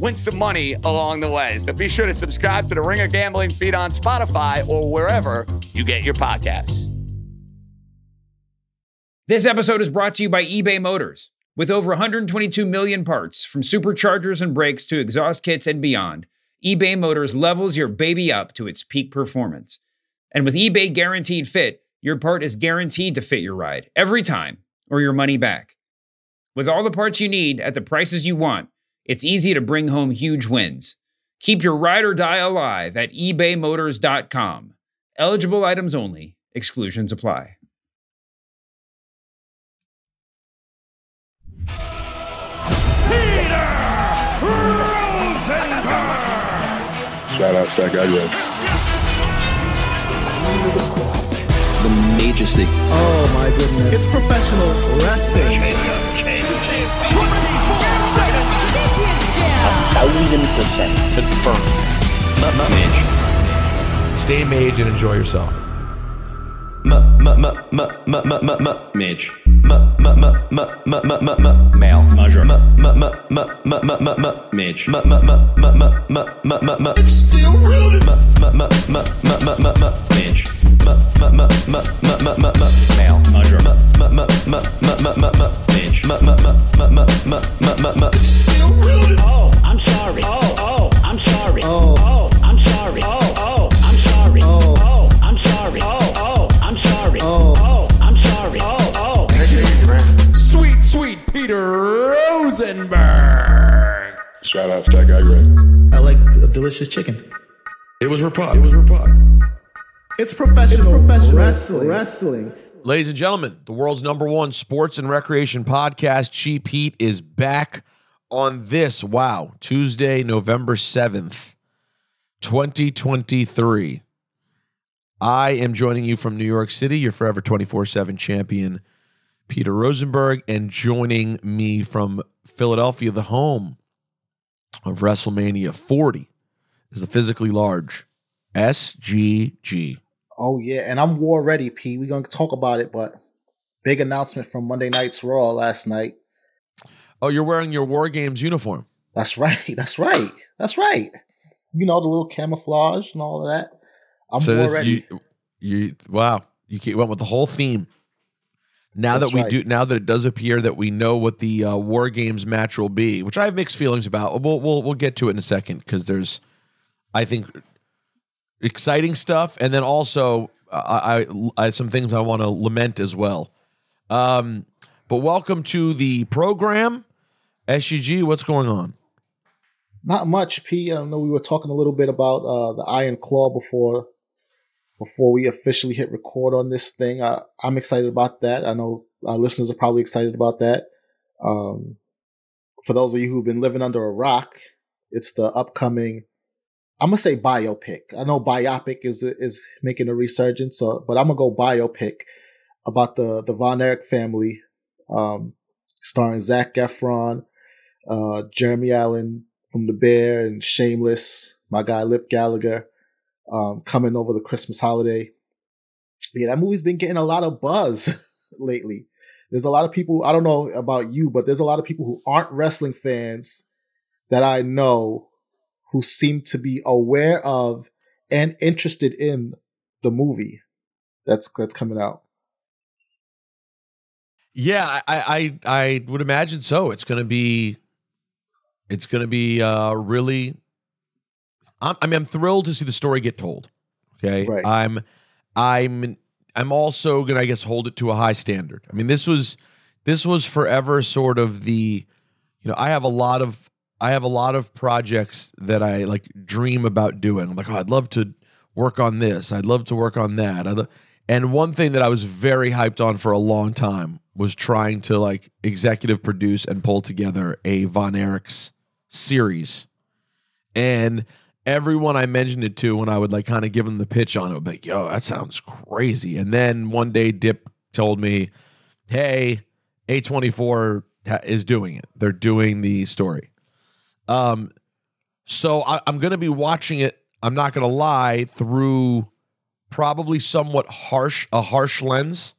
win some money along the way. So be sure to subscribe to the Ringer Gambling feed on Spotify or wherever you get your podcasts. This episode is brought to you by eBay Motors. With over 122 million parts, from superchargers and brakes to exhaust kits and beyond, eBay Motors levels your baby up to its peak performance. And with eBay Guaranteed Fit, your part is guaranteed to fit your ride every time or your money back. With all the parts you need at the prices you want, it's easy to bring home huge wins. Keep your ride or die alive at ebaymotors.com. Eligible items only, exclusions apply. Peter, Shout out Stack Agro. The majesty. Oh my goodness. It's professional wrestling. Thousand percent confirmed. Mage. Stay mage and enjoy yourself. Mage. Male. Measure. Mage. It's still rooted. Was Rapod. It was Rapod. It's professional, it's professional wrestling. wrestling. Ladies and gentlemen, the world's number one sports and recreation podcast, Cheap Heat, is back on this, wow, Tuesday, November 7th, 2023. I am joining you from New York City, your forever 24 7 champion, Peter Rosenberg, and joining me from Philadelphia, the home of WrestleMania 40, is the physically large SGG. Oh yeah, and I'm war ready, P. We're gonna talk about it, but big announcement from Monday Night's Raw last night. Oh, you're wearing your War Games uniform. That's right. That's right. That's right. You know the little camouflage and all of that. I'm so war this, ready. you, you, wow, you went with the whole theme. Now That's that we right. do, now that it does appear that we know what the uh, War Games match will be, which I have mixed feelings about. We'll we'll, we'll get to it in a second because there's, I think, exciting stuff, and then also uh, I, I some things I want to lament as well. Um, but welcome to the program, SUG. What's going on? Not much, P. I know we were talking a little bit about uh, the Iron Claw before before we officially hit record on this thing. I, I'm excited about that. I know our listeners are probably excited about that. Um, for those of you who've been living under a rock, it's the upcoming. I'm gonna say biopic. I know biopic is is making a resurgence, so but I'm gonna go biopic about the the Von Erich family, um, starring Zac Efron, uh, Jeremy Allen from The Bear, and Shameless. My guy Lip Gallagher, um, coming over the Christmas holiday. Yeah, that movie's been getting a lot of buzz lately. There's a lot of people. I don't know about you, but there's a lot of people who aren't wrestling fans that I know who seem to be aware of and interested in the movie that's that's coming out. Yeah, I I I would imagine so. It's going to be it's going to be uh really I'm, I mean I'm thrilled to see the story get told. Okay? Right. I'm I'm I'm also going to I guess hold it to a high standard. I mean this was this was forever sort of the you know, I have a lot of I have a lot of projects that I like dream about doing. I'm like, oh, I'd love to work on this. I'd love to work on that. And one thing that I was very hyped on for a long time was trying to like executive produce and pull together a Von Erichs series. And everyone I mentioned it to when I would like kind of give them the pitch on it would be like, yo, that sounds crazy. And then one day Dip told me, hey, A24 ha- is doing it. They're doing the story. Um, so I, I'm going to be watching it. I'm not going to lie through probably somewhat harsh, a harsh lens.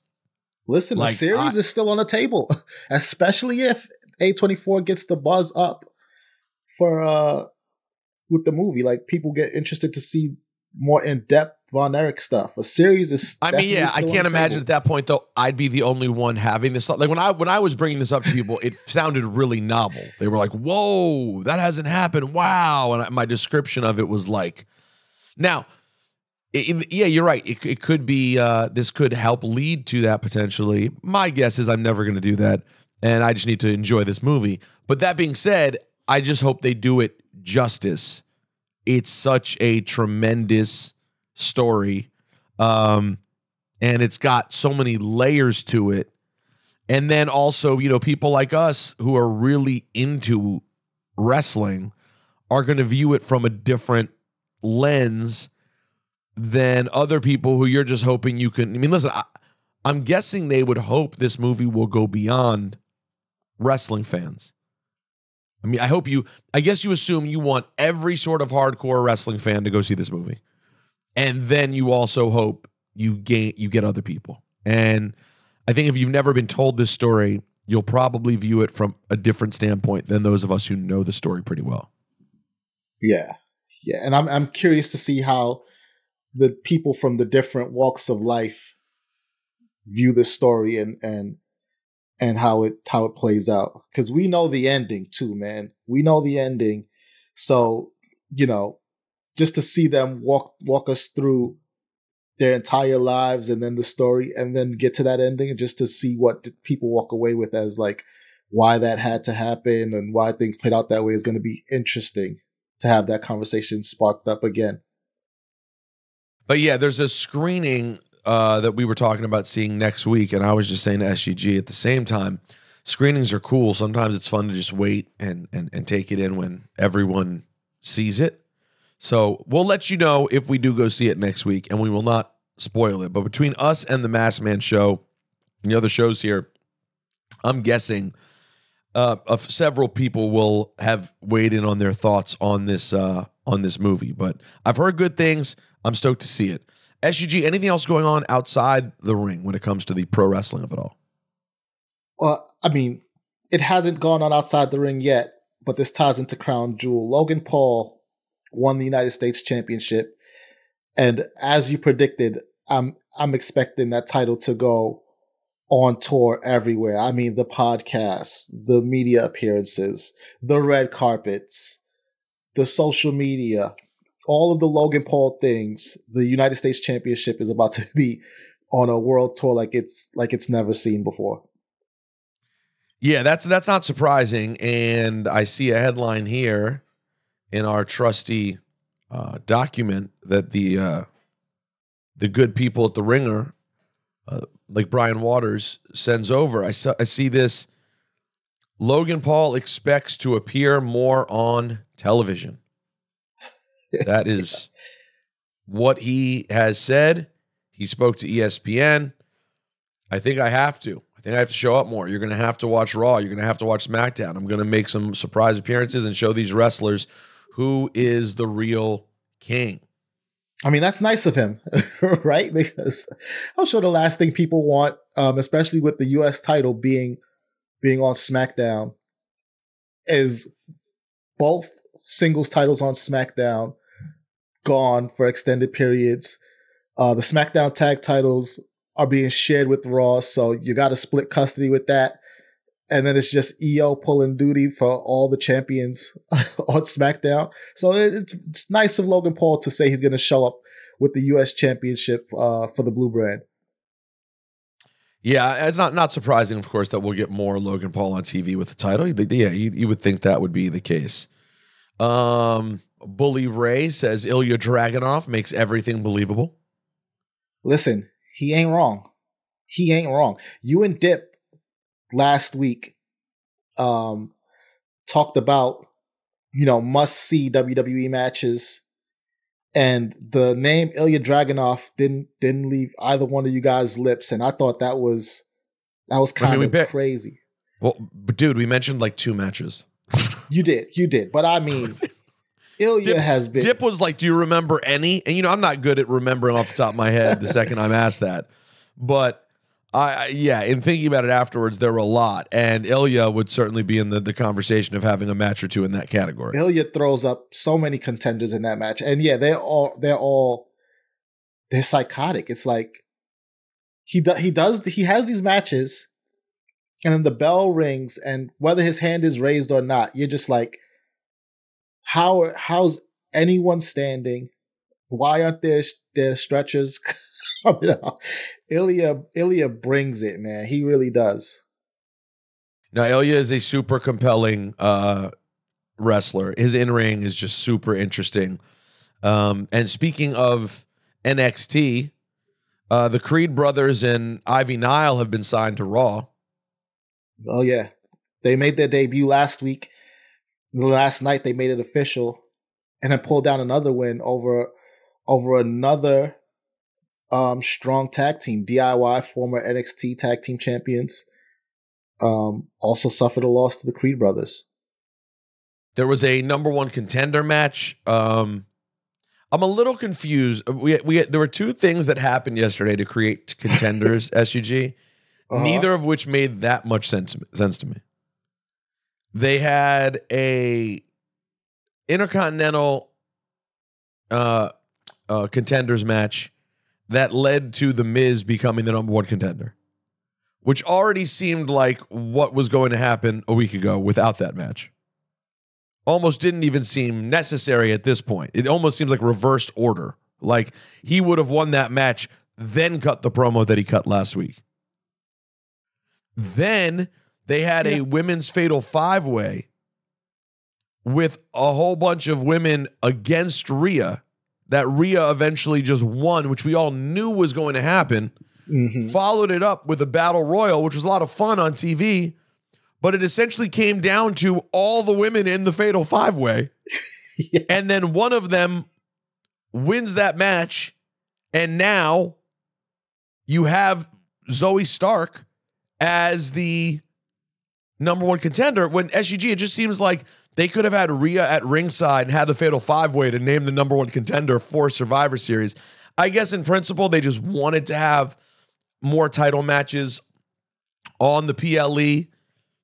Listen, Like, the series I- is still on the table, especially if A24 gets the buzz up for uh with the movie. Like people get interested to see more in depth Von Erich stuff. A series is. I mean, yeah, I can't imagine table. at that point though. I'd be the only one having this. Like when I when I was bringing this up to people, it sounded really novel. They were like, "Whoa, that hasn't happened! Wow!" And I, my description of it was like, now, it- it- yeah, you're right. It, it could be uh, this could help lead to that potentially. My guess is I'm never going to do that, and I just need to enjoy this movie. But that being said, I just hope they do it justice. It's such a tremendous story um, and it's got so many layers to it. And then also, you know, people like us who are really into wrestling are going to view it from a different lens than other people who you're just hoping you can. I mean, listen, I, I'm guessing they would hope this movie will go beyond wrestling fans. I mean, I hope you, I guess you assume you want every sort of hardcore wrestling fan to go see this movie and then you also hope you gain you get other people. And i think if you've never been told this story you'll probably view it from a different standpoint than those of us who know the story pretty well. Yeah, yeah, and I'm I'm curious to see how the people from the different walks of life view this story and and and how it how it plays out. Because we know the ending too, man. We know the ending, so you know, just to see them walk walk us through their entire lives and then the story and then get to that ending and just to see what people walk away with as like why that had to happen and why things played out that way is going to be interesting to have that conversation sparked up again. but yeah there's a screening uh, that we were talking about seeing next week and i was just saying to sgg at the same time screenings are cool sometimes it's fun to just wait and and, and take it in when everyone sees it so we'll let you know if we do go see it next week and we will not spoil it but between us and the mass man show and the other shows here i'm guessing uh, of several people will have weighed in on their thoughts on this uh, on this movie. But I've heard good things. I'm stoked to see it. SUG, anything else going on outside the ring when it comes to the pro wrestling of it all? Well, I mean, it hasn't gone on outside the ring yet, but this ties into Crown Jewel. Logan Paul won the United States Championship, and as you predicted, I'm I'm expecting that title to go on tour everywhere. I mean, the podcasts, the media appearances, the red carpets, the social media, all of the Logan Paul things. The United States Championship is about to be on a world tour like it's like it's never seen before. Yeah, that's that's not surprising. And I see a headline here in our trusty uh, document that the uh, the good people at the Ringer, uh, like Brian Waters, sends over. I saw, I see this. Logan Paul expects to appear more on television. That is what he has said. He spoke to ESPN. I think I have to. I think I have to show up more. You're going to have to watch Raw. You're going to have to watch SmackDown. I'm going to make some surprise appearances and show these wrestlers who is the real king. I mean, that's nice of him, right? Because I'm sure the last thing people want, um, especially with the U.S. title being being on SmackDown, is both singles titles on SmackDown gone for extended periods. Uh, the SmackDown tag titles are being shared with Raw, so you got to split custody with that. And then it's just Iyo pulling duty for all the champions on SmackDown. So it, it's, it's nice of Logan Paul to say he's going to show up with the U.S. Championship uh, for the Blue Brand. Yeah, it's not not surprising, of course, that we'll get more Logan Paul on TV with the title. Yeah, you, you would think that would be the case. Um, Bully Ray says Ilja Dragunov makes everything believable. Listen, he ain't wrong. He ain't wrong. You and Dip last week um, talked about you know must see WWE matches and the name Ilja Dragunov didn't didn't leave either one of you guys' lips, and I thought that was that was I kind mean, of bet- crazy. Well, but dude, we mentioned like two matches. You did, you did, but I mean, Ilja Dip- has been Dip was like, "Do you remember any?" And you know, I'm not good at remembering off the top of my head the second I'm asked that, but I, yeah, in thinking about it afterwards, there were a lot, and Ilja would certainly be in the, the conversation of having a match or two in that category. Ilja throws up so many contenders in that match, and yeah, they're all they're all they're psychotic. It's like he does he does he has these matches, and then the bell rings, and whether his hand is raised or not, you're just like, how how's anyone standing? Why aren't there there stretchers out? Ilja Ilja brings it, man. He really does. Now, Ilja is a super compelling uh, wrestler. His in ring is just super interesting. Um, and speaking of NXT, uh, the Creed brothers and Ivy Nile have been signed to Raw. Oh yeah, they made their debut last week. Last night they made it official, and then pulled down another win over over another um, strong tag team. DIY, former NXT tag team champions, um, also suffered a loss to the Creed brothers. There was a number one contender match. Um, I'm a little confused. We we there were two things that happened yesterday to create contenders. SUG, Uh-huh. neither of which made that much sense sense to me. They had a intercontinental uh, uh, contenders match that led to the Miz becoming the number one contender, which already seemed like what was going to happen a week ago without that match almost didn't even seem necessary at this point. It almost seems like reversed order. Like he would have won that match, then cut the promo that he cut last week. Then they had a women's fatal five way with a whole bunch of women against Rhea. That Rhea eventually just won, which we all knew was going to happen. Mhm. Followed it up with a battle royal, which was a lot of fun on TV but it essentially came down to all the women in the fatal five way. Yeah. And then one of them wins that match. And now you have Zoey Stark as the number one contender. When SUG, it just seems like they could have had Rhea at ringside and had the fatal five way to name the number one contender for Survivor Series. I guess in principle, they just wanted to have more title matches on the PLE.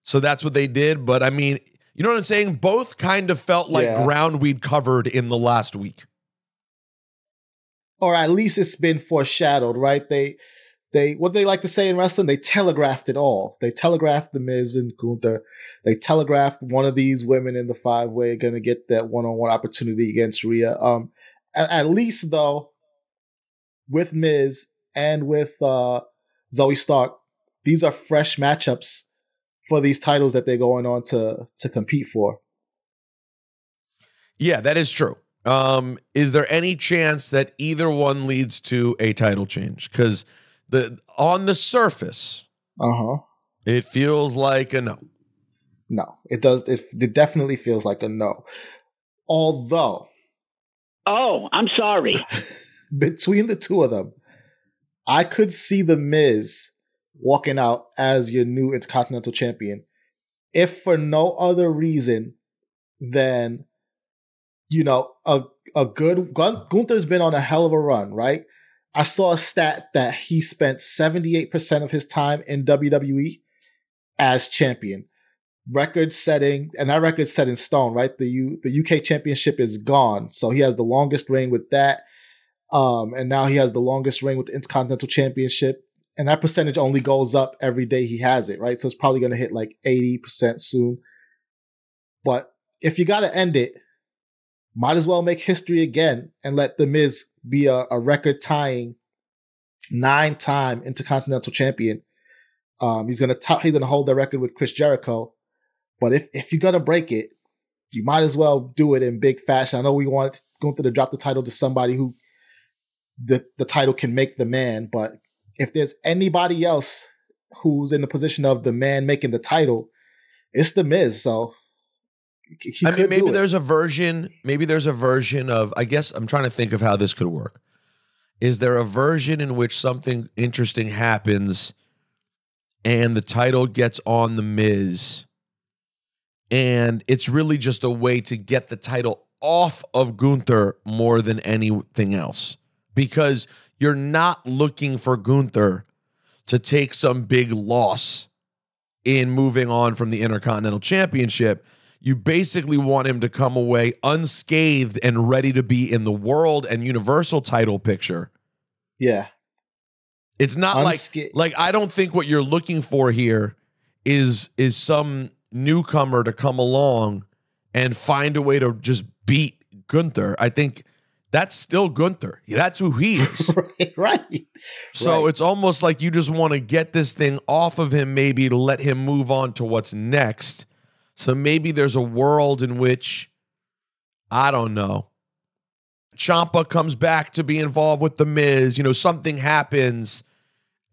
So that's what they did. But I mean, you know what I'm saying? Both kind of felt like Yeah. ground we'd covered in the last week. or at least it's been foreshadowed, right? They they what they like to say in wrestling, they telegraphed it all. They telegraphed the Miz and Gunther. They telegraphed one of these women in the five way going to get that one on one opportunity against Rhea. Um, at, at least though, with Miz and with uh, Zoey Stark, these are fresh matchups for these titles that they're going on to to compete for. Yeah, that is true. Um, is there any chance that either one leads to a title change? Because the on the surface, Uh huh. it feels like a no. No, it does. It, it definitely feels like a no. Although Oh, I'm sorry. between the two of them, I could see the Miz walking out as your new Intercontinental Champion, if for no other reason than you know a a good Gun- Gunther's been on a hell of a run, right? I saw a stat that he spent seventy eight percent of his time in WWE as champion. Record setting, and that record set in stone, right? The U the UK championship is gone. So he has the longest reign with that. Um, and now he has the longest reign with the Intercontinental Championship. And that percentage only goes up every day he has it, right? So it's probably going to hit like 80% soon. But if you got to end it, might as well make history again and let The Miz be a, a record tying nine time Intercontinental Champion. Um, he's going to he's to hold the record with Chris Jericho. But if, if you're to break it, you might as well do it in big fashion. I know we want Gunther to drop the title to somebody who the the title can make the man, but if there's anybody else who's in the position of the man making the title, it's the Miz. So I mean, maybe there's a version. Maybe there's a version of. I guess I'm trying to think of how this could work. Is there a version in which something interesting happens, and the title gets on the Miz, and it's really just a way to get the title off of Gunther more than anything else, because you're not looking for Gunther to take some big loss in moving on from the Intercontinental Championship. You basically want him to come away unscathed and ready to be in the world and universal title picture. yeah. It's not Unsca- like like I don't think what you're looking for here is is some newcomer to come along and find a way to just beat Gunther. I think that's still Gunther. That's who he is. right, right. So Right. it's almost like you just want to get this thing off of him, maybe to let him move on to what's next. So maybe there's a world in which, I don't know, Ciampa comes back to be involved with The Miz. You know, something happens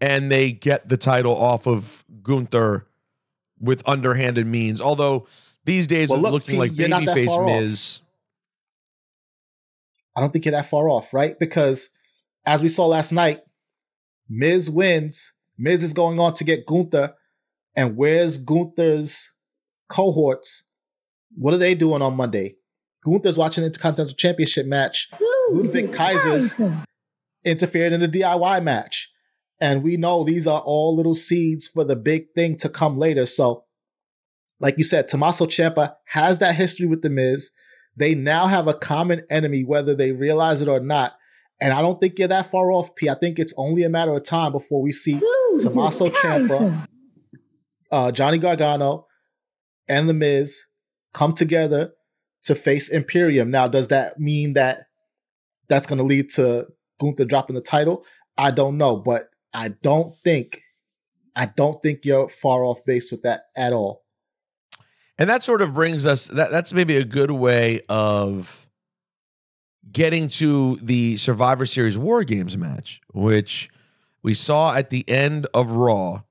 and they get the title off of Gunther with underhanded means. Although these days, Well, it's look, looking like babyface far off. Miz. I don't think you're that far off, right? Because as we saw last night, Miz wins. Miz is going on to get Gunther. And where's Gunther's cohorts? What are they doing on Monday? Gunther's watching the Intercontinental Championship match. Ludwig Kaiser's interfered in the DIY match. And we know these are all little seeds for the big thing to come later. So, like you said, Tommaso Ciampa has that history with The Miz. They now have a common enemy, whether they realize it or not. And I don't think you're that far off, P. I think it's only a matter of time before we see Tommaso Ciampa, uh, Johnny Gargano, and The Miz come together to face Imperium. Now, does that mean that that's going to lead to Gunther dropping the title? I don't know, but I don't think, I don't think you're far off base with that at all. And that sort of brings us that that's maybe a good way of getting to the Survivor Series War Games match, which we saw at the end of Raw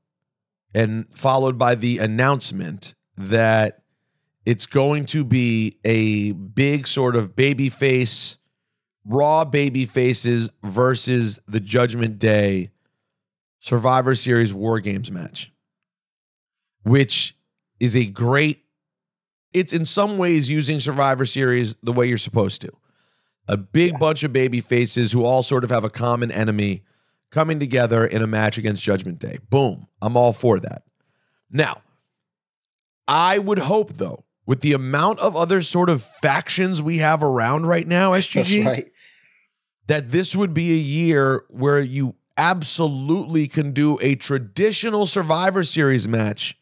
and followed by the announcement that it's going to be a big sort of baby face raw baby faces versus the Judgment Day Survivor Series War Games match, which is a great. It's in some ways using Survivor Series the way you're supposed to. A big bunch of baby faces who all sort of have a common enemy coming together in a match against Judgment Day. Boom. I'm all for that. Now, I would hope though, with the amount of other sort of factions we have around right now, SGG, right. that this would be a year where you absolutely can do a traditional Survivor Series match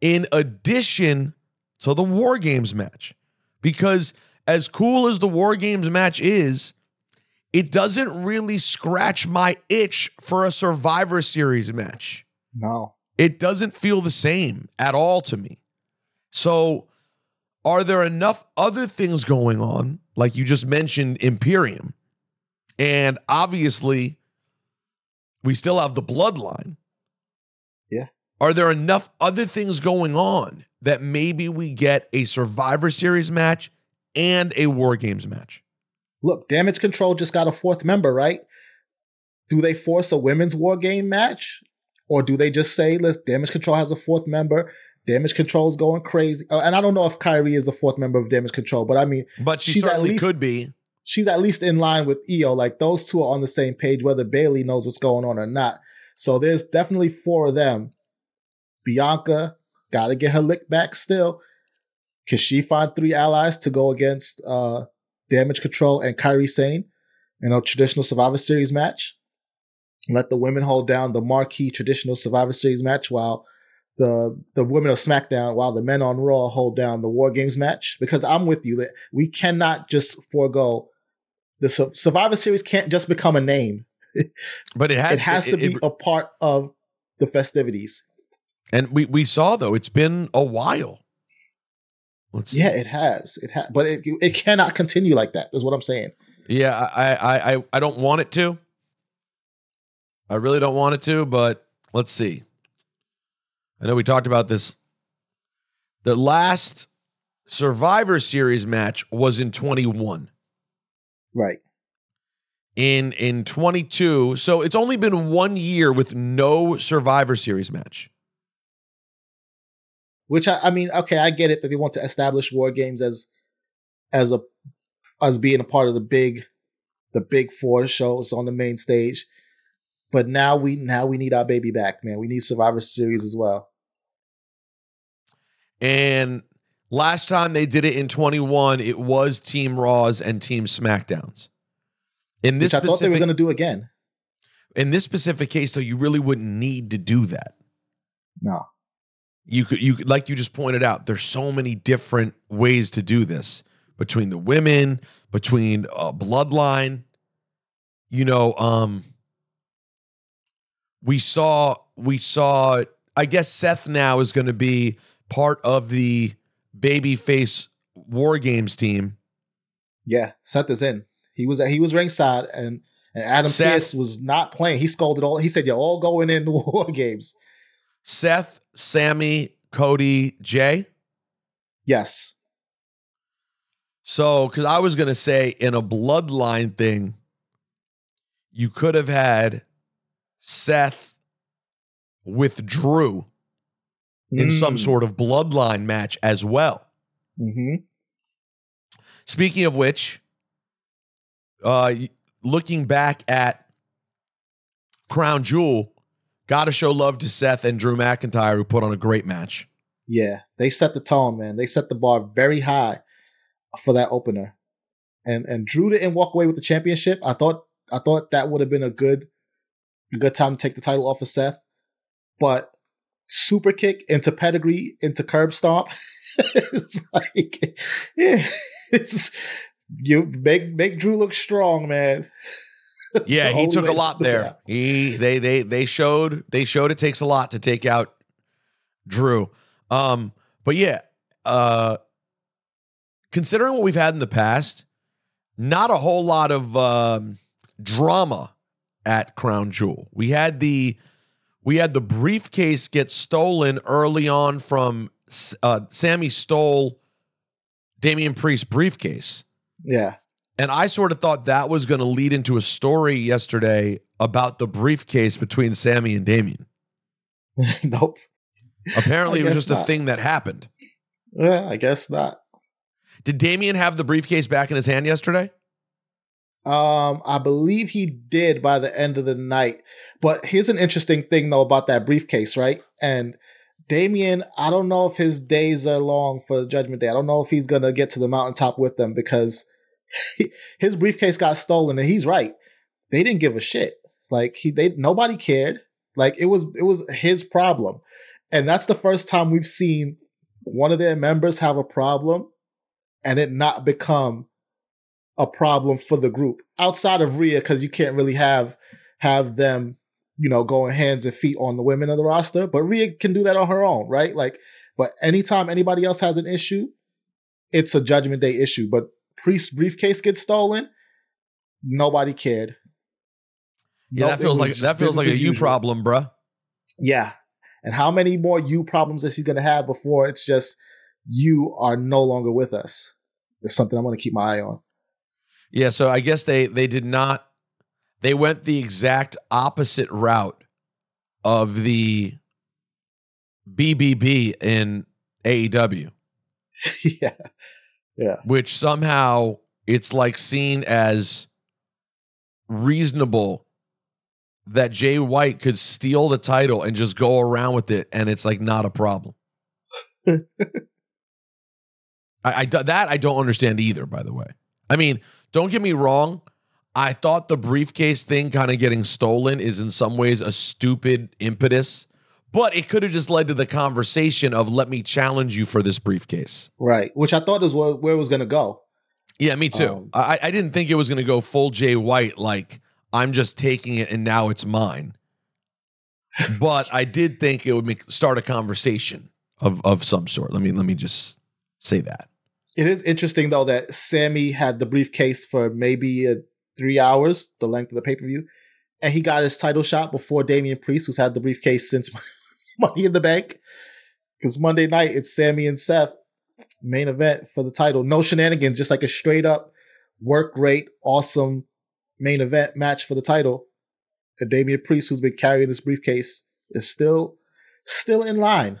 in addition to the War Games match. Because as cool as the War Games match is, it doesn't really scratch my itch for a Survivor Series match No. It doesn't feel the same at all to me. So, are there enough other things going on, like you just mentioned, Imperium? And obviously, we still have the bloodline. Yeah. Are there enough other things going on that maybe we get a Survivor Series match and a War Games match? Look, Damage Control just got a fourth member, right? Do they force a women's war game match? Or do they just say, let's Damage Control has a fourth member, Damage Control is going crazy. Uh, and I don't know if Kairi is a fourth member of Damage Control, but I mean, But she She's at certainly least- could be. she's at least in line with Iyo. Like those two are on the same page, whether Bayley knows what's going on or not. So there's definitely four of them. Bianca got to get her lick back still. Can she find three allies to go against uh, Damage Control and Kairi Sane in a traditional Survivor Series match? Let the women hold down the marquee traditional Survivor Series match while the the women of SmackDown, while the men on Raw hold down the War Games match. Because I'm with you we cannot just forego the Su- Survivor Series can't just become a name. But it has, it has to be it- a part of the festivities. and we, we saw, though, it's been a while. Let's see. Yeah, it has. It has, but it it cannot continue like that. Is what I'm saying. Yeah, I, I, I, I don't want it to. I really don't want it to, but let's see. I know we talked about this. The last Survivor Series match was in 21. Right. In in 22, so it's only been one year with no Survivor Series match. Which I, I mean, okay, I get it that they want to establish war games as as a as being a part of the big the big four shows on the main stage. But now we now we need our baby back, man. We need Survivor Series as well. And last time they did it in 21, it was Team Raws and Team SmackDowns. In this Which I thought they were going to do again. in this specific case, though, you really wouldn't need to do that. No. You could you could like you just pointed out, there's so many different ways to do this between the women, between uh, bloodline. You know, um, we saw we saw. I guess Seth now is going to be part of the babyface War Games team. Yeah, Seth is in. He was he was ringside, and and Adam Seth- Pearce was not playing. He scolded all. He said, "You're all going in the war games." Seth, Sammy, Cody, Jay. Yes. So, because I was going to say in a bloodline thing, you could have had Seth with Drew in some sort of bloodline match as well. Mm-hmm. Speaking of which, uh, looking back at Crown Jewel, got to show love to Seth and Drew McIntyre, who put on a great match. Yeah, they set the tone, man. They set the bar very high for that opener, and and Drew didn't walk away with the championship. I thought I thought that would have been a good a good time to take the title off of Seth, but super kick into pedigree into curb stomp. it's like yeah, it's you make make Drew look strong, man. Yeah, he took a lot there. that. He they they they showed they showed it takes a lot to take out Drew. Um, but yeah, uh considering what we've had in the past, not a whole lot of um drama at Crown Jewel. We had the we had the briefcase get stolen early on from uh Sammy stole Damian Priest briefcase. Yeah, And I sort of thought that was going to lead into a story yesterday about the briefcase between Sammy and Damian. nope. Apparently, it was just a thing that happened. Yeah, I guess not. Did Damian have the briefcase back in his hand yesterday? Um, I believe he did by the end of the night. But here's an interesting thing though about that briefcase, right? And Damian, I don't know if his days are long for Judgment Day. I don't know if he's gonna get to the mountaintop with them because his briefcase got stolen, and he's right. They didn't give a shit. Like he, they nobody cared. Like it was, it was his problem, and that's the first time we've seen one of their members have a problem, and it not become a problem for the group outside of Rhea because you can't really have have them, you know, going hands and feet on the women of the roster. But Rhea can do that on her own, right? Like, but anytime anybody else has an issue, it's a Judgment Day issue. But Priest's briefcase gets stolen, nobody cared. Yeah, Nope, that feels like just that feels like a you problem, bruh. Yeah. And how many more you problems is he going to have before it's just you are no longer with us? It's something I'm going to keep my eye on. Yeah, so I guess they they did not they went the exact opposite route of the BBB in AEW, yeah. Yeah. Which somehow it's like seen as reasonable that Jay White could steal the title and just go around with it and it's like not a problem. I, I that I don't understand either, by the way. I mean, don't get me wrong. I thought the briefcase thing kind of getting stolen is in some ways a stupid impetus, but it could have just led to the conversation of let me challenge you for this briefcase. Right. Which I thought is where, where it was going to go. Yeah, me too. Um, I, I didn't think it was going to go full Jay White, like I'm just taking it and now it's mine. but I did think it would make, start a conversation of of some sort. Let me let me just say that. It is interesting though that Sammy had the briefcase for maybe uh, three hours, the length of the pay per view, and he got his title shot before Damian Priest, who's had the briefcase since Money in the Bank. Because Monday night it's Sammy and Seth, main event for the title. No shenanigans, just like a straight up work rate, awesome main event match for the title. And Damian Priest, who's been carrying this briefcase, is still still in line.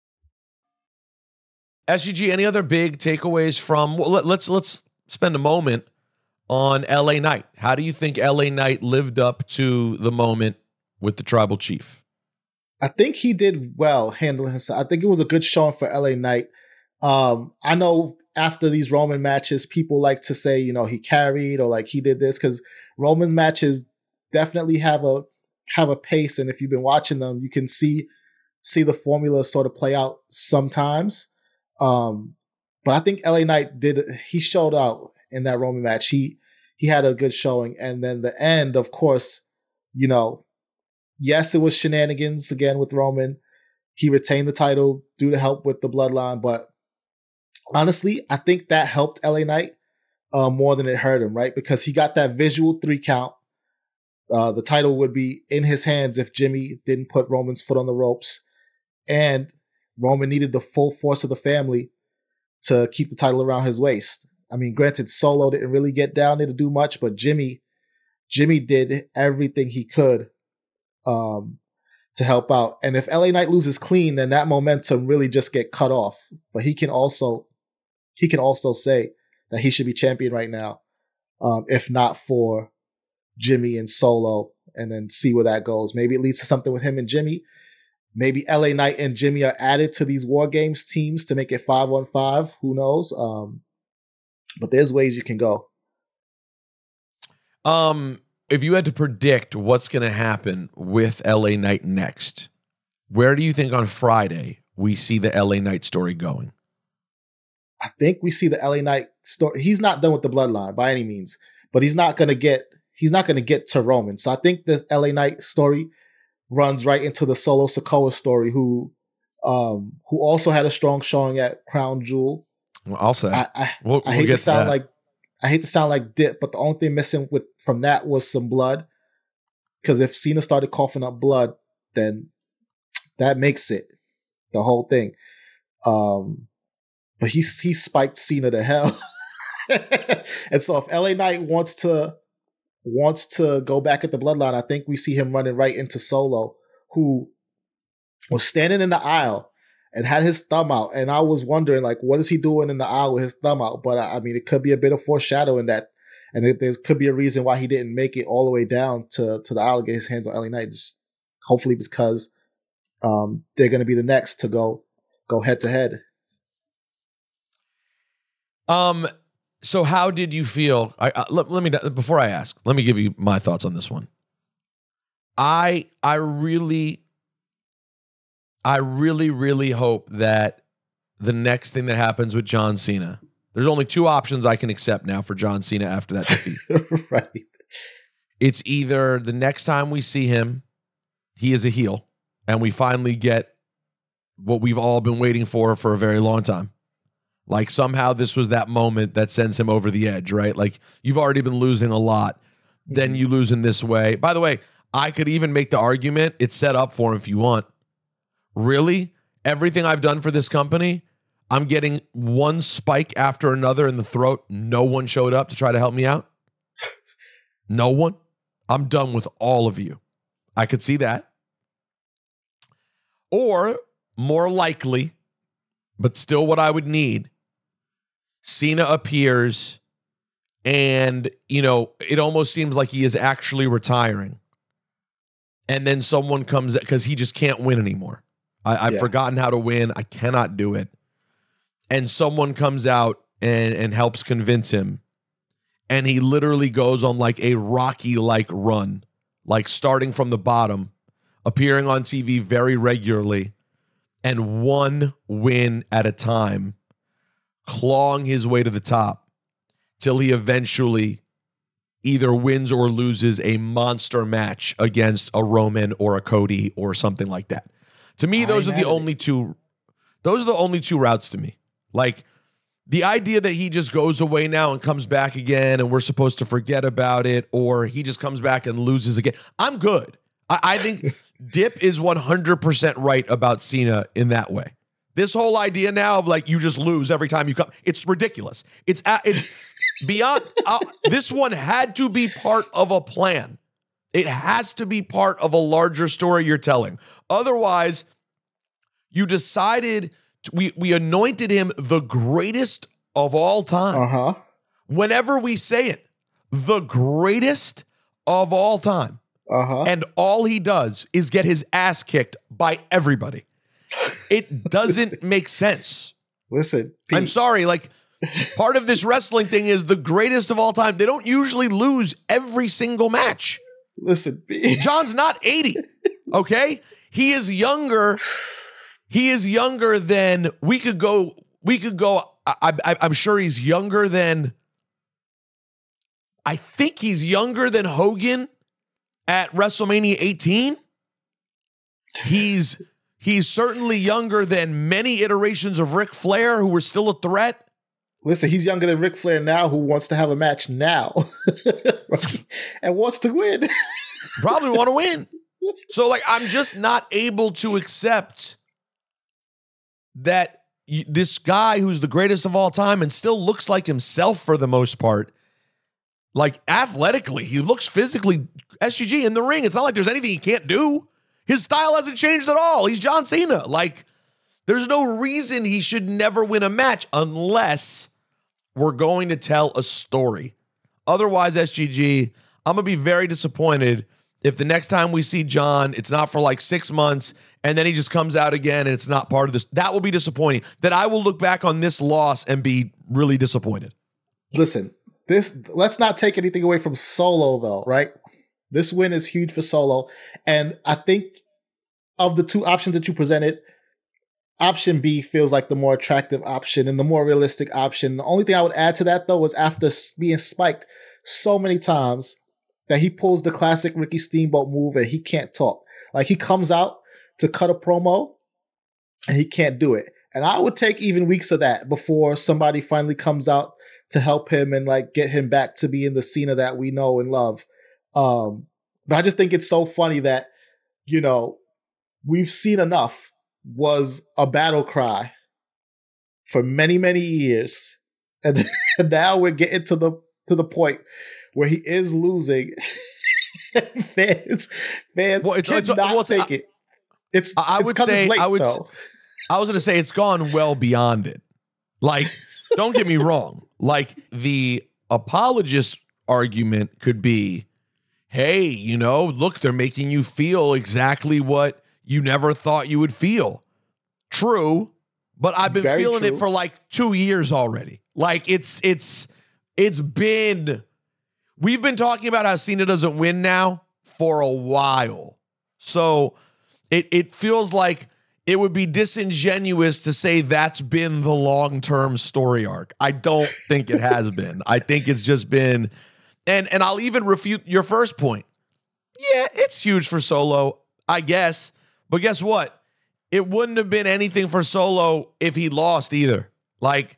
SGG, any other big takeaways from well, let, let's let's spend a moment on LA Knight. How do you think LA Knight lived up to the moment with the tribal chief? I think he did well handling himself. I think it was a good showing for LA Knight. Um, I know after these Roman matches, people like to say, you know, he carried or like he did this because Roman's matches definitely have a have a pace, and if you've been watching them, you can see see the formula sort of play out sometimes. Um, but I think LA Knight did he showed out in that Roman match. He he had a good showing, and then the end, of course, you know, yes, it was shenanigans again with Roman. He retained the title due to help with the bloodline, but honestly, I think that helped LA Knight uh, more than it hurt him, right? Because he got that visual three count. Uh, the title would be in his hands if Jimmy didn't put Roman's foot on the ropes. And Roman needed the full force of the family to keep the title around his waist. I mean, granted, Solo didn't really get down there to do much, but Jimmy, Jimmy did everything he could um, to help out. And if LA Knight loses clean, then that momentum really just get cut off. But he can also, he can also say that he should be champion right now, um, if not for Jimmy and Solo, and then see where that goes. Maybe it leads to something with him and Jimmy. Maybe LA Knight and Jimmy are added to these War Games teams to make it five on five. Who knows? Um, but there's ways you can go. Um, if you had to predict what's going to happen with LA Knight next, where do you think on Friday we see the LA Knight story going? I think we see the LA Knight story. He's not done with the bloodline by any means, but he's not going to get he's not going to get to Roman. So I think the LA Knight story runs right into the Solo Sikoa story, who um who also had a strong showing at Crown Jewel. Well, I'll say. I I, We'll- I we'll hate to sound that. like I hate to sound like dip, but the only thing missing with from that was some blood. Because if Cena started coughing up blood, then that makes it the whole thing. Um, but he he spiked Cena to hell, and so if LA Knight wants to wants to go back at the bloodline, I think we see him running right into Solo, who was standing in the aisle and had his thumb out. And I was wondering, like, what is he doing in the aisle with his thumb out? But I I mean, it could be a bit of foreshadowing that, and it, there could be a reason why he didn't make it all the way down to to the aisle, to get his hands on LA Knight. Just hopefully because um, they're going to be the next to go go head to head. Um, so how did you feel? I, I let, let me before I ask, let me give you my thoughts on this one. I I really I really really hope that the next thing that happens with John Cena. There's only two options I can accept now for John Cena after that defeat. right. it's either the next time we see him, he is a heel, and we finally get what we've all been waiting for for a very long time. Like somehow this was that moment that sends him over the edge, right? Like you've already been losing a lot, then you lose in this way. By the way, I could even make the argument it's set up for him if you want. Really? Everything I've done for this company, I'm getting one spike after another in the throat. No one showed up to try to help me out. No one. I'm done with all of you. I could see that. Or more likely, but still what I would need, Cena appears, and you know it almost seems like he is actually retiring. And then someone comes because he just can't win anymore. I, I've Yeah. forgotten how to win. I cannot do it. And someone comes out and and helps convince him, and he literally goes on like a Rocky like run, like starting from the bottom, appearing on TV very regularly, and one win at a time, clawing his way to the top till he eventually either wins or loses a monster match against a Roman or a Cody or something like that. To me, I those are the only two. Those are the only two routes to me. Like the idea that he just goes away now and comes back again, and we're supposed to forget about it, or he just comes back and loses again. I'm good. I, I think Dip is 100% right about Cena in that way. This whole idea now of like you just lose every time you come, it's ridiculous. It's it's beyond. Uh, this one had to be part of a plan. It has to be part of a larger story you're telling. Otherwise, you decided to- we we anointed him the greatest of all time. Uh huh. Whenever we say it, the greatest of all time. Uh huh. And all he does is get his ass kicked by everybody. It doesn't make sense. Listen, I'm sorry. Like, part of this wrestling thing is the greatest of all time. They don't usually lose every single match. Listen, Pete. John's not 80. Okay? He is younger. He is younger than we could go. We could go. I, I, I'm sure he's younger than. I think he's younger than Hogan at WrestleMania 18. He's he's certainly younger than many iterations of Ric Flair who were still a threat. Listen, he's younger than Ric Flair now, who wants to have a match now and wants to win. probably want to win. So like I'm just not able to accept that this guy who's the greatest of all time and still looks like himself for the most part like athletically he looks physically SGG in the ring it's not like there's anything he can't do his style hasn't changed at all he's John Cena like there's no reason he should never win a match unless we're going to tell a story Otherwise, SGG, I'm gonna be very disappointed if the next time we see John, it's not for like six months, and then he just comes out again and it's not part of this. That will be disappointing. That I will look back on this loss and be really disappointed. Listen, this let's not take anything away from Solo though, right? This win is huge for Solo, and I think of the two options that you presented, option B feels like the more attractive option and the more realistic option. The only thing I would add to that though was after being spiked so many times that he pulls the classic Ricky Steamboat move and he can't talk. Like he comes out to cut a promo and he can't do it. And I would take even weeks of that before somebody finally comes out to help him and like get him back to being the Cena that we know and love. Um, but I just think it's so funny that, you know, we've seen enough was a battle cry for many, many years. And, and now we're getting to the to the point where he is losing. fans fans Well, it's- cannot it's- well, take it. It's I- I it's would say- late, I would though. I was gonna say it's gone well beyond it. Like, don't get me wrong. Like the apologist argument could be, hey, you know, look, they're making you feel exactly what you never thought you would feel. True, but I've been Very feeling it for like two years already. Like it's it's it's been we've been talking about how Cena doesn't win now for a while. So it it feels like it would be disingenuous to say that's been the long-term story arc. I don't think it has been. I think it's just been and and I'll even refute your first point. Yeah, it's huge for Solo, I guess. But guess what? It wouldn't have been anything for Solo if he lost either. Like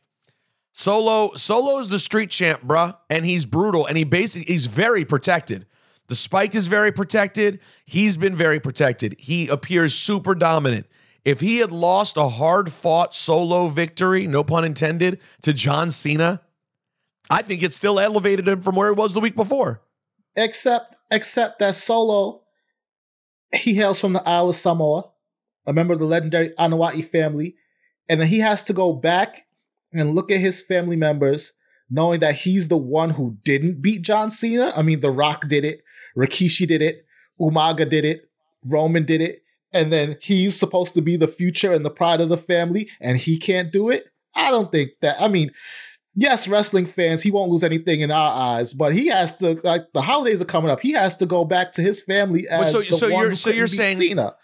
Solo, Solo is the street champ, bruh, and he's brutal, and he basically he's very protected. The Spike is very protected. He's been very protected. He appears super dominant. If he had lost a hard fought solo victory, no pun intended, to John Cena, I think it still elevated him from where he was the week before. except except that Solo, he hails from the Isle of Samoa, a member of the legendary Anoa'i family, and then he has to go back and look at his family members, knowing that he's the one who didn't beat John Cena. I mean, The Rock did it, Rikishi did it, Umaga did it, Roman did it, and then he's supposed to be the future and the pride of the family, and he can't do it. I don't think that. I mean, yes, wrestling fans, he won't lose anything in our eyes, but he has to. Like the holidays are coming up, he has to go back to his family as so- the so one you're- who so you're saying- Cena.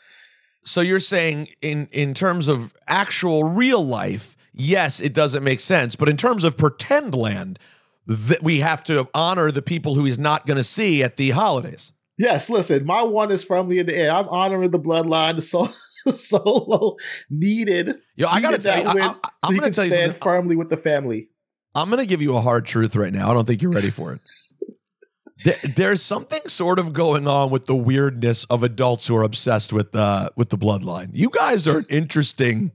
So you're saying in in terms of actual real life, yes, it doesn't make sense, but in terms of pretend land, that we have to honor the people who he's not going to see at the holidays. Yes, listen, my one is firmly in the air. I'm honoring the bloodline. So Solo needed, Yo, I gotta tell you, I- I- so I'm he can stand firmly with the family. I'm going to give you a hard truth right now. I don't think you're ready for it. There's something sort of going on with the weirdness of adults who are obsessed with uh with the bloodline. You guys are interesting.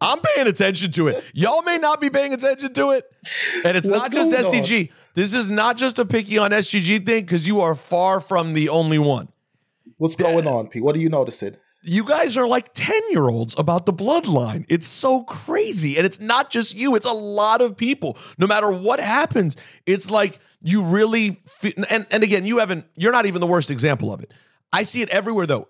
I'm paying attention to it. Y'all may not be paying attention to it. And it's What's not just going on? SGG. This is not just a picky on SGG thing because you are far from the only one. What's going on, P? What are you noticing? You guys are like 10 year olds about the bloodline. It's so crazy. And it's not just you, it's a lot of people. No matter what happens, it's like you really, fe- and, and again, you haven't, you're not even the worst example of it. I see it everywhere though.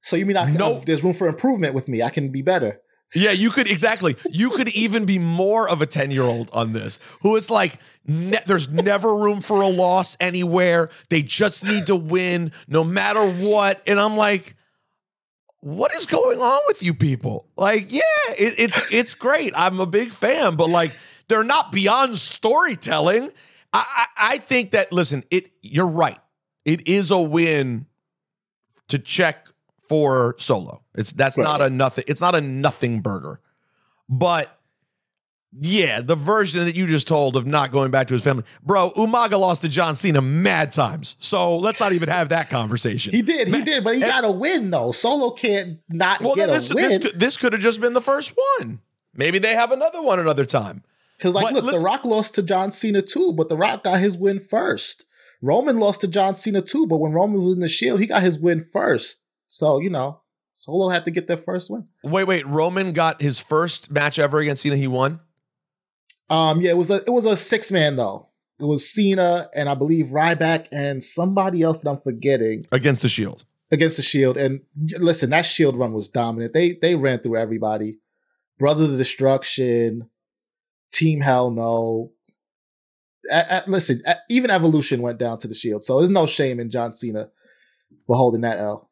So you mean I can, No. Oh, there's room for improvement with me? I can be better. Yeah, you could exactly. You could even be more of a 10 year old on this, who is like, ne- there's never room for a loss anywhere. They just need to win no matter what. And I'm like, what is going on with you people? Like, yeah, it, it's it's great. I'm a big fan, but like, they're not beyond storytelling. I, I I think that listen, it you're right. It is a win to check for solo. It's that's Right. not a nothing. It's not a nothing burger. But yeah, the version that you just told of not going back to his family, bro. Umaga lost to John Cena mad times. So let's not even have that conversation. He did, he did, but he and- got a win though. Solo can't not well, get this a this win could, this could have just been the first one. Maybe they have another one another time. because, like, but look, listen- The Rock lost to John Cena too, but The Rock got his win first. Roman lost to John Cena too, but when Roman was in the Shield, he got his win first. So you know, Solo had to get that first win. Wait, wait. Roman got his first match ever against Cena. He won. Um, yeah, it was a it was a six man though. It was Cena and I believe Ryback and somebody else that I'm forgetting against the Shield. against the Shield. And listen, that Shield run was dominant. They they ran through everybody. Brothers of Destruction, Team Hell No. A- a- listen, a- even Evolution went down to the Shield, so there's no shame in John Cena for holding that L.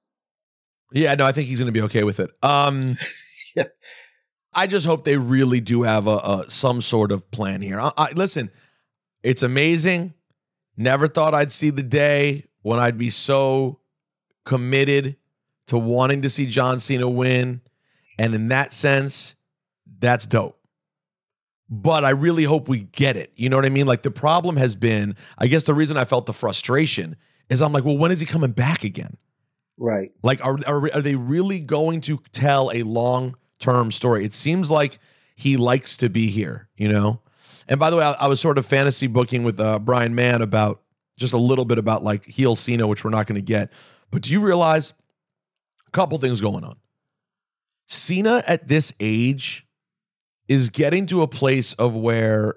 Yeah, no, I think he's going to be okay with it. Um, Yeah. I just hope they really do have a, a some sort of plan here. I, I, listen, it's amazing. Never thought I'd see the day when I'd be so committed to wanting to see John Cena win, and in that sense, that's dope. But I really hope we get it. You know what I mean? Like the problem has been, I guess the reason I felt the frustration is I'm like, well, when is he coming back again? Right. Like, are, are, are they really going to tell a long term story? It seems like he likes to be here, you know? And by the way, I, I was sort of fantasy booking with uh, Brian Mann about just a little bit about like heel Cena, which we're not going to get. But do you realize a couple things going on? Cena at this age is getting to a place of where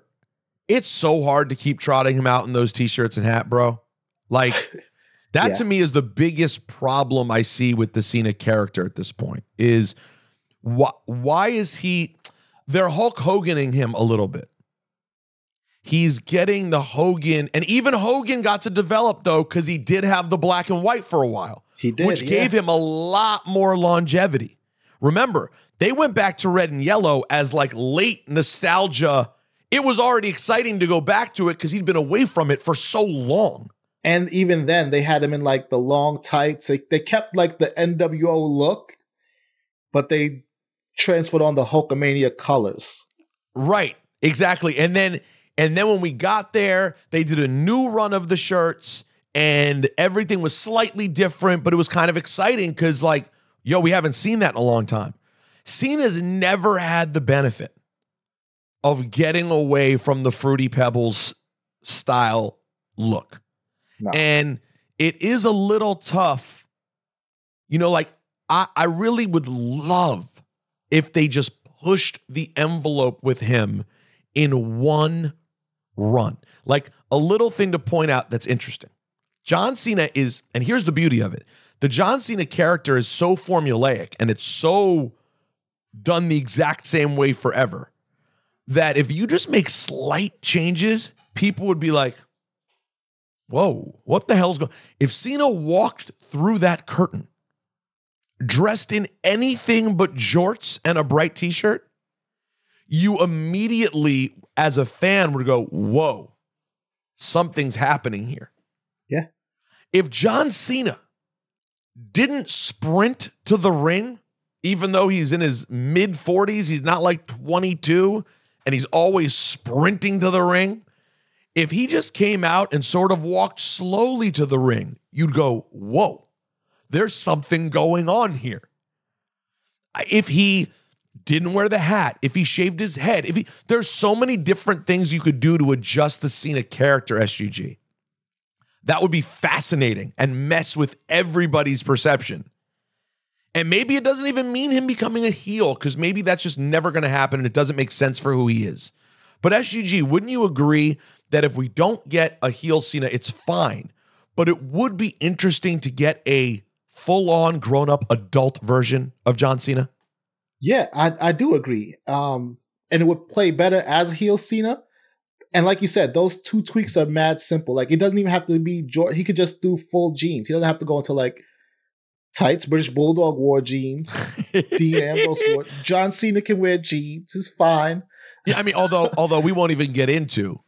it's so hard to keep trotting him out in those t-shirts and hat, bro. Like that Yeah. to me is the biggest problem I see with the Cena character at this point is why why is he they're Hulk Hoganing him a little bit. He's getting the Hogan, and even Hogan got to develop though, because he did have the black and white for a while He did. which yeah. gave him a lot more longevity. Remember, they went back to red and yellow as like late nostalgia. It was already exciting to go back to it because he'd been away from it for so long. And even then, they had him in like the long tights. They, they kept like the NWO look, but they transferred on the Hulkamania colors. Right, exactly. And then and then when we got there, they did a new run of the shirts and everything was slightly different, but it was kind of exciting because like, yo, we haven't seen that in a long time. Cena's never had the benefit of getting away from the Fruity Pebbles style look. No. And it is a little tough. You know, like I, I really would love if they just pushed the envelope with him in one run. Like a little thing to point out that's interesting. John Cena is, and here's the beauty of it the John Cena character is so formulaic and it's so done the exact same way forever that if you just make slight changes, people would be like, whoa, what the hell's going If Cena walked through that curtain dressed in anything but jorts and a bright t shirt, you immediately, as a fan, would go, whoa, something's happening here. Yeah. If John Cena didn't sprint to the ring, even though he's in his mid 40s, he's not like 22 and he's always sprinting to the ring. If he just came out and sort of walked slowly to the ring, you'd go, whoa, there's something going on here. If he didn't wear the hat, if he shaved his head, if he there's so many different things you could do to adjust the Cena character, SGG. That would be fascinating and mess with everybody's perception. And maybe it doesn't even mean him becoming a heel, because maybe that's just never going to happen and it doesn't make sense for who he is. But SGG, wouldn't you agree that if we don't get a heel Cena, it's fine? But it would be interesting to get a full on grown up adult version of John Cena. Yeah, I, I do agree. Um, and it would play better as heel Cena. And like you said, those two tweaks are mad simple. Like it doesn't even have to be jorts. He could just do full jeans. He doesn't have to go into like tights. British Bulldog wore jeans. Dean Ambrose wore. John Cena can wear jeans. It's fine. Yeah, I mean, although although we won't even get into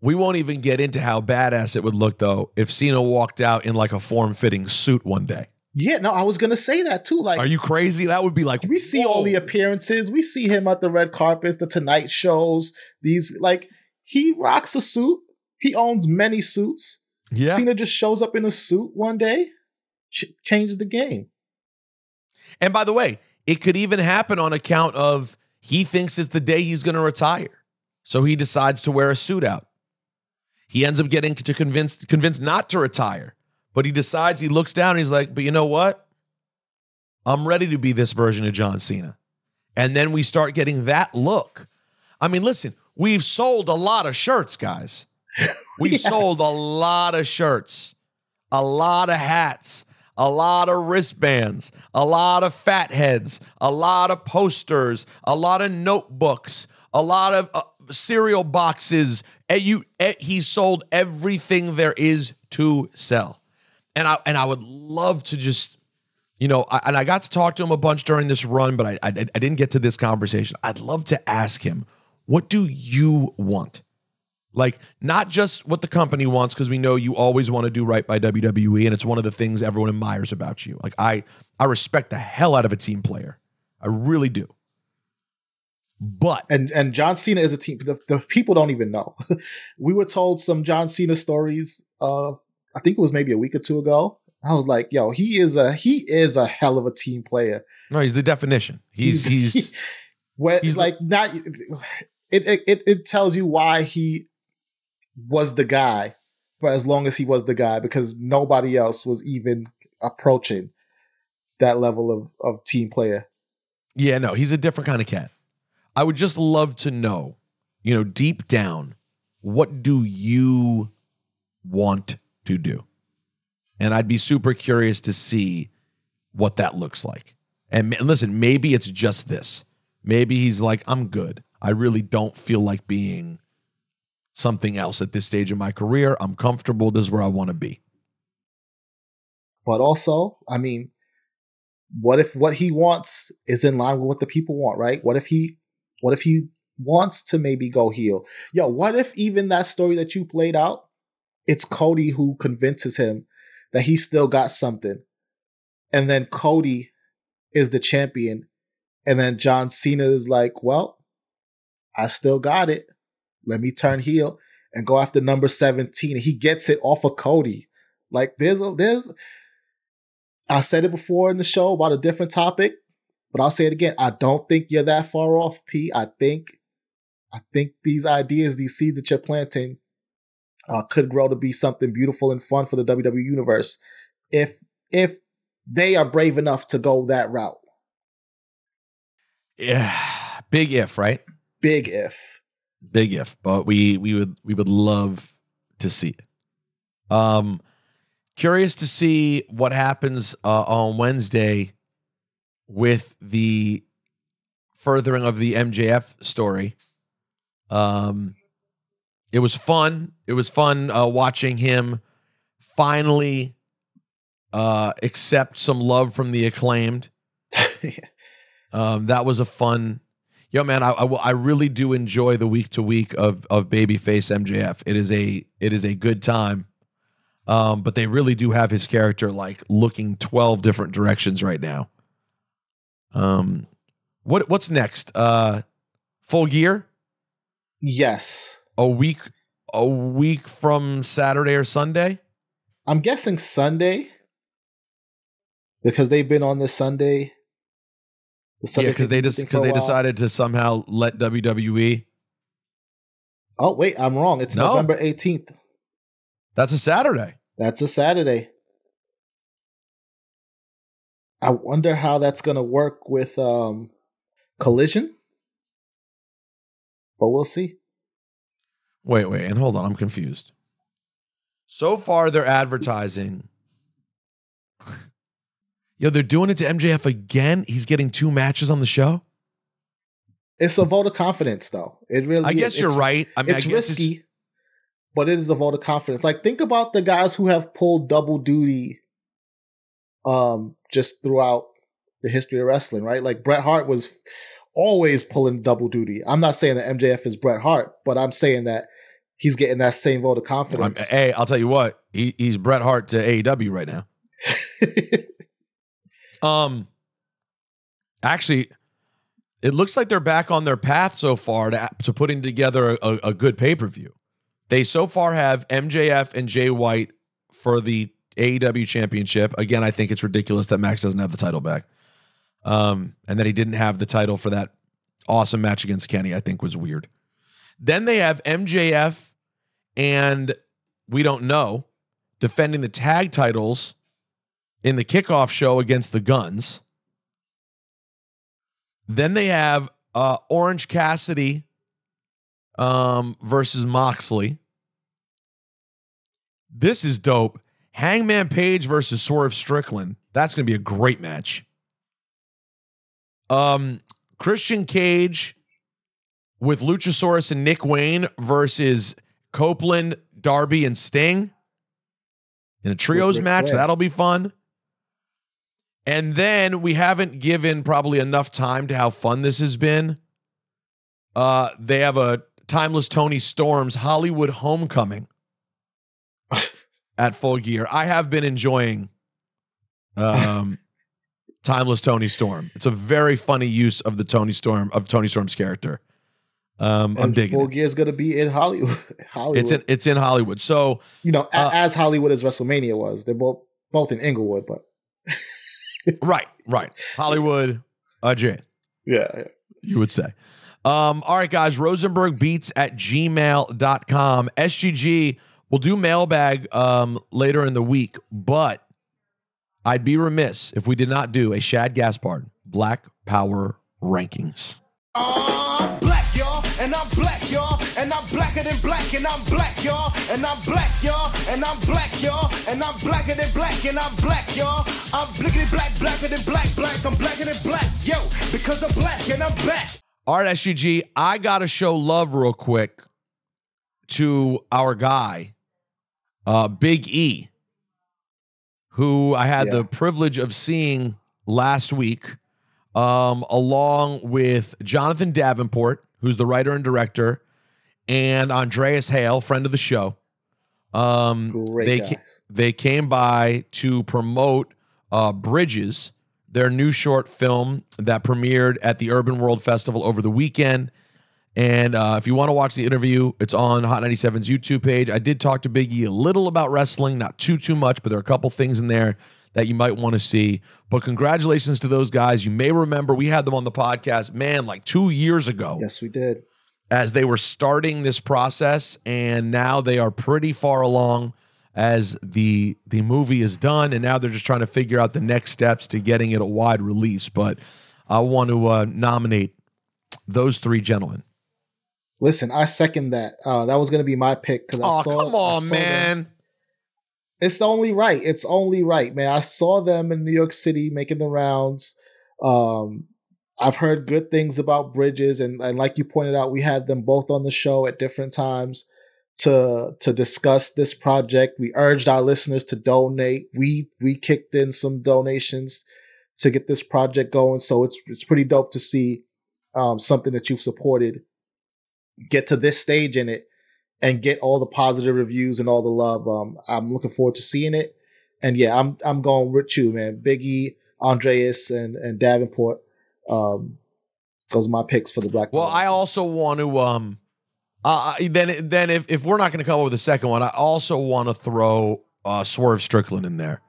we won't even get into how badass it would look though if Cena walked out in like a form fitting suit one day. Yeah, no, I was gonna say that too. Like Are you crazy? That would be like we see all the appearances. We see him at the red carpets, the Tonight shows. These like he rocks a suit. He owns many suits. yeah. Cena just shows up in a suit one day, ch- changes the game. And by the way, it could even happen on account of he thinks it's the day he's going to retire. So he decides to wear a suit out. He ends up getting to convince convinced not to retire, but he decides he looks down and he's like, "But you know what? I'm ready to be this version of John Cena." And then we start getting that look. I mean, listen, we've sold a lot of shirts, guys. We've Yeah. sold a lot of shirts, a lot of hats, a lot of wristbands, a lot of fat heads, a lot of posters, a lot of notebooks, a lot of uh, cereal boxes. And you, eh, he sold everything there is to sell. And I and I would love to just, you know, I, and I got to talk to him a bunch during this run, but I, I I didn't get to this conversation. I'd love to ask him, what do you want? Like, not just what the company wants, because we know you always want to do right by WWE, and it's one of the things everyone admires about you. Like, I I respect the hell out of a team player. I really do. But And and John Cena is a team. The, the people don't even know. we were told some John Cena stories of I think it was maybe a week or two ago. I was like, yo, he is a he is a hell of a team player. no, he's the definition. He's he's when he's the- like not it, it it it tells you why he was the guy for as long as he was the guy because nobody else was even approaching that level of of team player. Yeah, no, he's a different kind of cat. I would just love to know, you know, deep down, what do you want to do? And I'd be super curious to see what that looks like. And ma- listen, maybe it's just this. Maybe he's like, I'm good. I really don't feel like being something else at this stage of my career. I'm comfortable. This is where I want to be. But also, I mean, what if what he wants is in line with what the people want, right? What if he what if he wants to maybe go heel? Yo, what if even that story that you played out, it's Cody who convinces him that he still got something. And then Cody is the champion. And then John Cena is like, well, I still got it. Let me turn heel and go after number 17. He gets it off of Cody. Like there's a there's I said it before in the show about a different topic, but I'll say it again. I don't think you're that far off, P. I think I think these ideas, these seeds that you're planting, uh, could grow to be something beautiful and fun for the WWE universe if if they are brave enough to go that route. Yeah. Big if, right? Big if. Big if, but we we would we would love to see it. Um, curious to see what happens uh, on Wednesday with the furthering of the MJF story. Um, it was fun. It was fun uh, watching him finally uh, accept some love from the acclaimed. Um, that was a fun. Yo, man, I, I I really do enjoy the week to week of of babyface MJF. It is a it is a good time. Um, but they really do have his character like looking twelve different directions right now. Um, what what's next? Uh, full gear Yes. A week a week from Saturday or Sunday. I'm guessing Sunday because they've been on this Sunday. The Sunday Yeah, because they just because they while. decided to somehow let WWE. Oh wait, I'm wrong. It's No. November 18th. That's a Saturday. That's a Saturday. I wonder how that's going to work with um Collision. But we'll see. Wait, wait, and hold on, I'm confused. So far, they're advertising. Yo, they're doing it to MJF again. He's getting two matches on the show. It's a vote of confidence, though. It really. I is. guess you're It's- right. I mean, it's I risky, but it is a vote of confidence. Like think about the guys who have pulled double duty, um, just throughout the history of wrestling, right? Like Bret Hart was always pulling double duty. I'm not saying that MJF is Bret Hart, but I'm saying that he's getting that same vote of I'm, confidence. hey, I'll tell you what. He, he's Bret Hart to AEW right now. Um, actually, it looks like they're back on their path so far to, to putting together a, a good pay per view. They so far have MJF and Jay White for the AEW championship. Again, I think it's ridiculous that Max doesn't have the title back. Um, and that he didn't have the title for that awesome match against Kenny, I think was weird. Then they have MJF and we don't know defending the tag titles in the kickoff show against the Guns. Then they have uh, Orange Cassidy um, versus Moxley. This is dope. Hangman Page versus Swerve Strickland. That's going to be a great match. Um, Christian Cage with Luchasaurus and Nick Wayne versus Copeland, Darby, and Sting in a trios match. Flair. That'll be fun. And then we haven't given probably enough time to how fun this has been. Uh, they have a timeless Toni Storm's Hollywood Homecoming at full gear. I have been enjoying um, timeless Toni Storm. It's a very funny use of the Toni Storm of Toni Storm's character. Um, I'm digging. Full Gear is going to be in Hollywood. Hollywood. It's in it's in Hollywood. So you know, a- uh, as Hollywood as WrestleMania was. They're both both in Inglewood, but right, right, Hollywood, uh, Jay. yeah, yeah. you would say. Um, all right, guys, Rosenberg beats at gmail.com. SGG will do mailbag um, later in the week, but I'd be remiss if we did not do a Shad Gaspard Black Power Rankings. I'm than black, and I'm black, y'all, and I'm black, y'all, and I'm black, y'all, and I'm blacker than black, and I'm black, y'all. I'm blickety black, blacker than black, black, I'm blacker than black, yo, because I'm black and I'm back. All right, SGG, I got to show love real quick to our guy, uh, Big E, who I had Yeah. the privilege of seeing last week, um, along with Jonathan Davenport, who's the writer and director, and Andreas Hale, friend of the show. Um, Great they ca- they came by to promote uh, Bridges, their new short film that premiered at the Urban World Festival over the weekend. And uh, if you want to watch the interview, it's on Hot 97's YouTube page. I did talk to Biggie a little about wrestling, not too too much, but there are a couple things in there that you might want to see. But congratulations to those guys. You may remember we had them on the podcast, man, like two years ago Yes, we did. As they were starting this process and now they are pretty far along as the the movie is done and now they're just trying to figure out the next steps to getting it a wide release but i want to uh, nominate those three gentlemen Listen, I second that. Uh, that was going to be my pick because I Oh, saw. come on, saw them- man. It's only right. It's only right, man. I saw them in New York City making the rounds. Um, I've heard good things about Bridges, and, and like you pointed out, we had them both on the show at different times to to discuss this project. We urged our listeners to donate. We we kicked in some donations to get this project going. So it's it's pretty dope to see um, something that you've supported get to this stage in it and get all the positive reviews and all the love. Um, I'm looking forward to seeing it. And yeah, I'm I'm going with you, man. Biggie, Andreas, and and Davenport. Um, those are my picks for the Black. Well. I also want to um uh then then if if we're not going to come up with a second one, I also want to throw uh Swerve Strickland in there.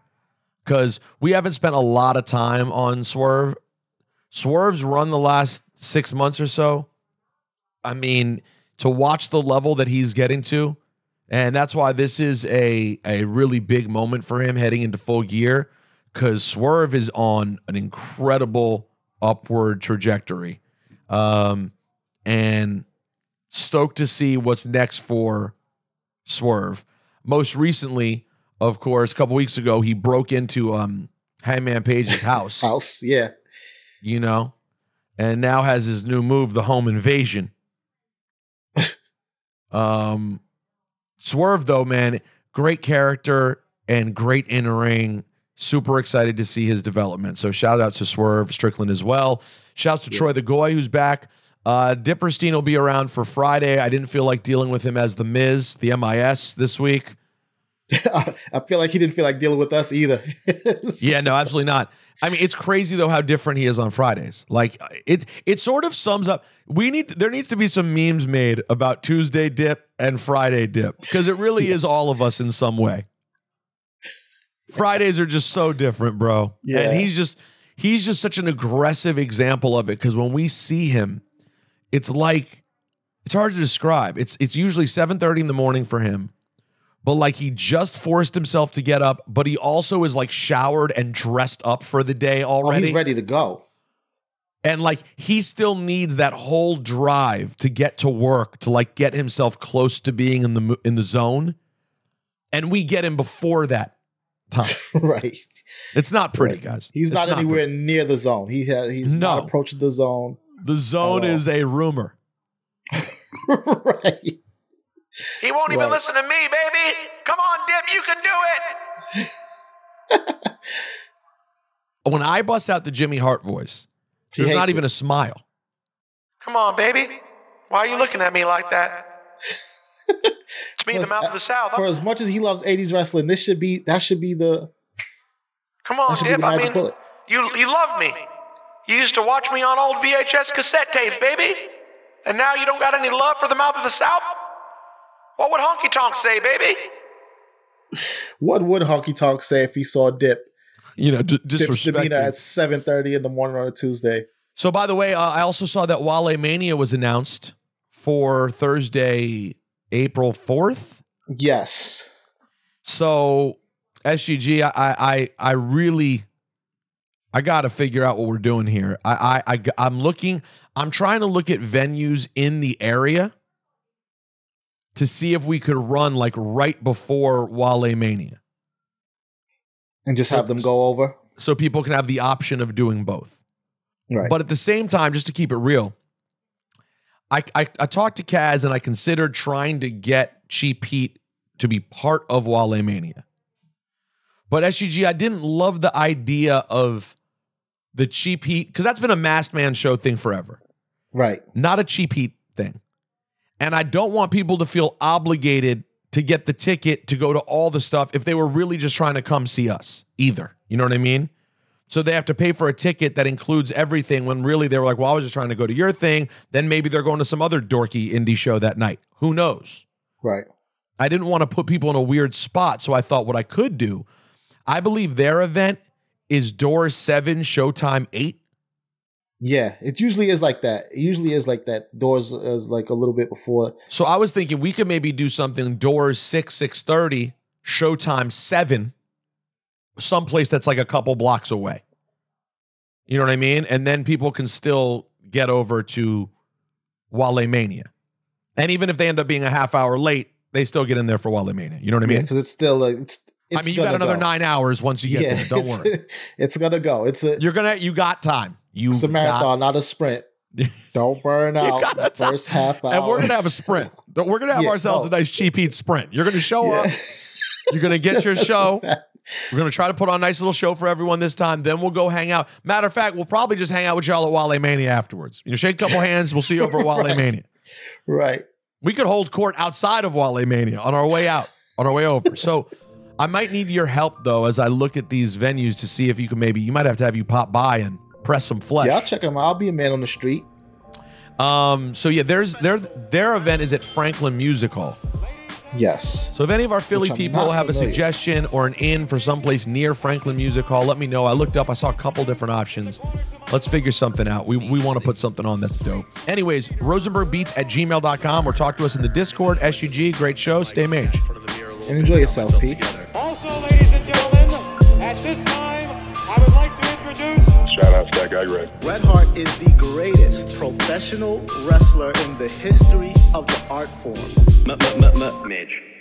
Cuz we haven't spent a lot of time on Swerve. Swerve's run the last 6 months or so. I mean, to watch the level that he's getting to, and that's why this is a a really big moment for him heading into full gear cuz Swerve is on an incredible upward trajectory. Um, and stoked to see what's next for Swerve. Most recently, of course, a couple weeks ago, he broke into um Hangman Page's house, house, yeah, you know, and now has his new move, the home invasion. um, Swerve, though, man, great character and great in ring. Super excited to see his development. So shout out to Swerve Strickland as well. Shouts to Troy the Goy, who's back. Uh, Dipperstein will be around for Friday. I didn't feel like dealing with him as the Miz, the MIS this week. I feel like he didn't feel like dealing with us either. Yeah, no, absolutely not. I mean, it's crazy though how different he is on Fridays. Like it, it sort of sums up. We need there needs to be some memes made about Tuesday dip and Friday dip because it really is all of us in some way. Fridays are just so different, bro. Yeah. And he's just he's just such an aggressive example of it because when we see him, it's like it's hard to describe. It's it's usually 7:30 in the morning for him. But like he just forced himself to get up, but he also is like showered and dressed up for the day oh, already. he's ready to go. And like he still needs that whole drive to get to work to like get himself close to being in the in the zone. And we get him before that time. right. It's not pretty, Right. guys. He's It's not, anywhere pretty. near the zone. He has he's No. not approaching the zone. The zone is a rumor. right. He won't even Right. listen to me, baby. Come on, Dip, you can do it. when I bust out the Jimmy Hart voice, He there's not hates even it. a smile. Come on, baby. Why are you looking at me like that? It's me, For the as- mouth of the South. For as much as he loves 80s wrestling, this should be that should be the Come on, Dip. I mean, bullet. you you love me. You used to watch me on old VHS cassette tapes, baby. And now you don't got any love for the mouth of the South? What would Honky Tonk say, baby? What would Honky Tonk say if he saw Dip You know, d- Dip's demeanor at 7:30 in the morning on a Tuesday? So, by the way, uh, I also saw that Wale Mania was announced for Thursday, April 4th. Yes. So, SGG, I, I, I really, I got to figure out what we're doing here. I, I, I, I'm looking, I'm trying to look at venues in the area to see if we could run like right before Wale Mania. And just have them go over. So people can have the option of doing both. Right. But at the same time, just to keep it real, I, I I talked to Kaz and I considered trying to get Cheap Heat to be part of Wale Mania. But SGG, I didn't love the idea of the Cheap Heat because that's been a masked man show thing forever, right. not a Cheap Heat thing. And I don't want people to feel obligated to get the ticket to go to all the stuff if they were really just trying to come see us either. You know what I mean? So they have to pay for a ticket that includes everything when really they were like, well, I was just trying to go to your thing. Then maybe they're going to some other dorky indie show that night. Who knows? Right. I didn't want to put people in a weird spot. So I thought what I could do, I believe their event is door seven, showtime eight. Yeah. It usually is like that. It usually is like that. Doors is like a little bit before. So I was thinking we could maybe do something doors six, six thirty, showtime seven, someplace that's like a couple blocks away. You know what I mean? And then people can still get over to Wale Mania. And even if they end up being a half hour late, they still get in there for Wale Mania. You know what I mean? because it's still like it's. it's I mean, you got another go. nine hours once you get yeah, there. Don't it's, worry. It's gonna go. It's a You're gonna you got time. You it's a marathon, not a sprint. Don't burn out got the first half hour. and we're gonna have a sprint. We're gonna have Yeah, ourselves no. a nice cheap heat sprint. You're gonna show Yeah. up. You're gonna get your show. We're gonna try to put on a nice little show for everyone this time. Then we'll go hang out. Matter of fact, we'll probably just hang out with y'all at Wale Mania afterwards. You know, shake a couple hands. We'll see you over at Wale Right. Mania. Right. We could hold court outside of Wale Mania on our way out, on our way over. So I might need your help though as I look at these venues to see if you can maybe you might have to have you pop by and press some flesh. Yeah, I'll check them out. I'll be a man on the street. Um. So yeah, there's their their event is at Franklin Music Hall. Yes. So if any of our Philly Which people not have a suggestion or an in for someplace near Franklin Music Hall, let me know. I looked up, I saw a couple different options. Let's figure something out. We, we want to put something on that's dope. Anyways, rosenbergbeats at gmail.com or talk to us in the Discord. SGG, great show. Stay mage. And enjoy yourself, Pete. Also, ladies and gentlemen, at this time, I would like to introduce Shout out to that guy, Greg. Bret Hart is the greatest professional wrestler in the history of the art form. M- m- m- m- Midge. Midge.